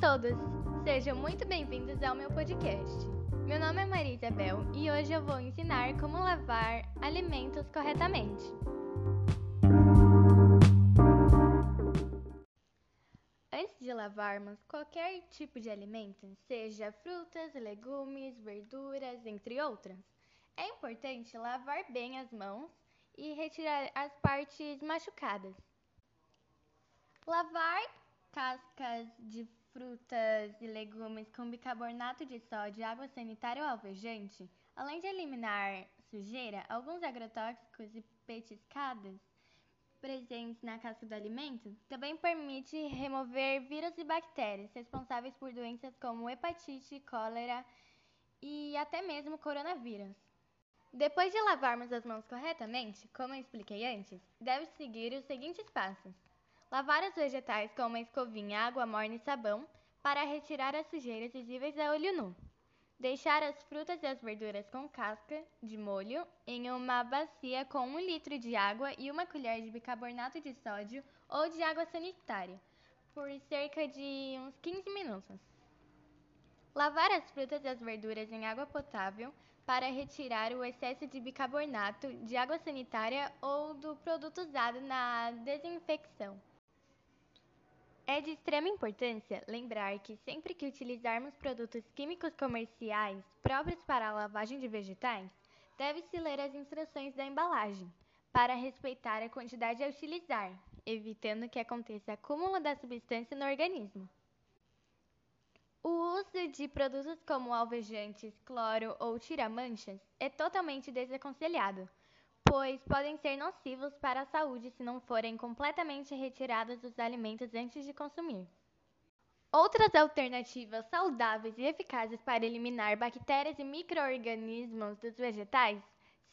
todos! Sejam muito bem-vindos ao meu podcast. Meu nome é Maria Isabel e hoje eu vou ensinar como lavar alimentos corretamente. Antes de lavarmos qualquer tipo de alimento, seja frutas, legumes, verduras, entre outras, é importante lavar bem as mãos e retirar as partes machucadas. Lavar cascas de frutas e legumes com bicarbonato de sódio água sanitária ou alvejante, além de eliminar sujeira, alguns agrotóxicos e petiscadas presentes na casca do alimento, também permite remover vírus e bactérias responsáveis por doenças como hepatite, cólera e até mesmo coronavírus. Depois de lavarmos as mãos corretamente, como eu expliquei antes, deve seguir os seguintes passos. Lavar os vegetais com uma escovinha, água morna e sabão para retirar as sujeiras visíveis a olho nu. Deixar as frutas e as verduras com casca de molho em uma bacia com um litro de água e uma colher de bicarbonato de sódio ou de água sanitária por cerca de uns 15 minutos. Lavar as frutas e as verduras em água potável para retirar o excesso de bicarbonato, de água sanitária ou do produto usado na desinfecção. É de extrema importância lembrar que sempre que utilizarmos produtos químicos comerciais próprios para a lavagem de vegetais, deve-se ler as instruções da embalagem para respeitar a quantidade a utilizar, evitando que aconteça acúmulo da substância no organismo. O uso de produtos como alvejantes, cloro ou tira-manchas é totalmente desaconselhado, pois podem ser nocivos para a saúde se não forem completamente retirados dos alimentos antes de consumir. Outras alternativas saudáveis e eficazes para eliminar bactérias e microorganismos dos vegetais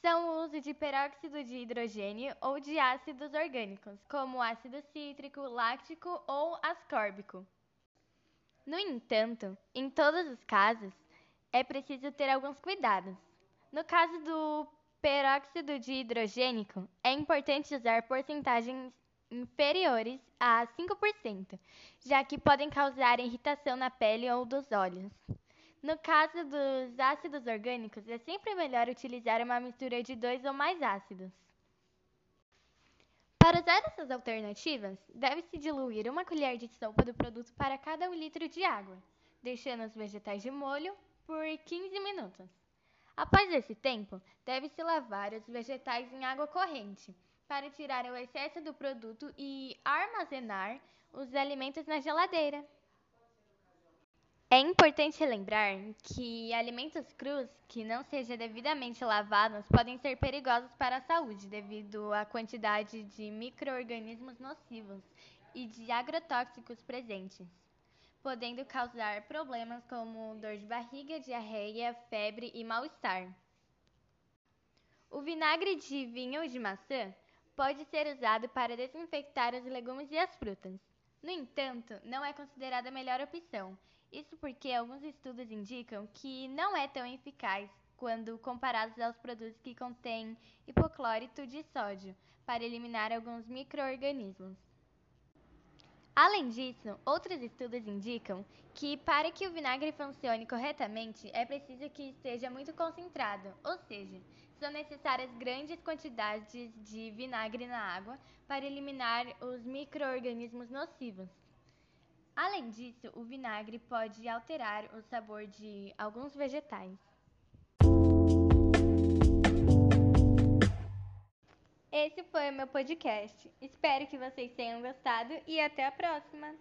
são o uso de peróxido de hidrogênio ou de ácidos orgânicos, como ácido cítrico, láctico ou ascórbico. No entanto, em todos os casos, é preciso ter alguns cuidados. No caso do peróxido de hidrogênico, é importante usar porcentagens inferiores a 5%, já que podem causar irritação na pele ou dos olhos. No caso dos ácidos orgânicos, é sempre melhor utilizar uma mistura de dois ou mais ácidos. Para usar essas alternativas, deve-se diluir uma colher de sopa do produto para cada um litro de água, deixando os vegetais de molho por 15 minutos. Após esse tempo, deve-se lavar os vegetais em água corrente para tirar o excesso do produto e armazenar os alimentos na geladeira. É importante lembrar que alimentos crus que não sejam devidamente lavados podem ser perigosos para a saúde devido à quantidade de microorganismos nocivos e de agrotóxicos presentes podendo causar problemas como dor de barriga, diarreia, febre e mal-estar. O vinagre de vinho ou de maçã pode ser usado para desinfectar os legumes e as frutas. No entanto, não é considerada a melhor opção. Isso porque alguns estudos indicam que não é tão eficaz quando comparados aos produtos que contêm hipoclorito de sódio para eliminar alguns microorganismos. Além disso, outros estudos indicam que para que o vinagre funcione corretamente é preciso que esteja muito concentrado, ou seja, são necessárias grandes quantidades de vinagre na água para eliminar os microorganismos nocivos. Além disso, o vinagre pode alterar o sabor de alguns vegetais. Foi o meu podcast. Espero que vocês tenham gostado e até a próxima!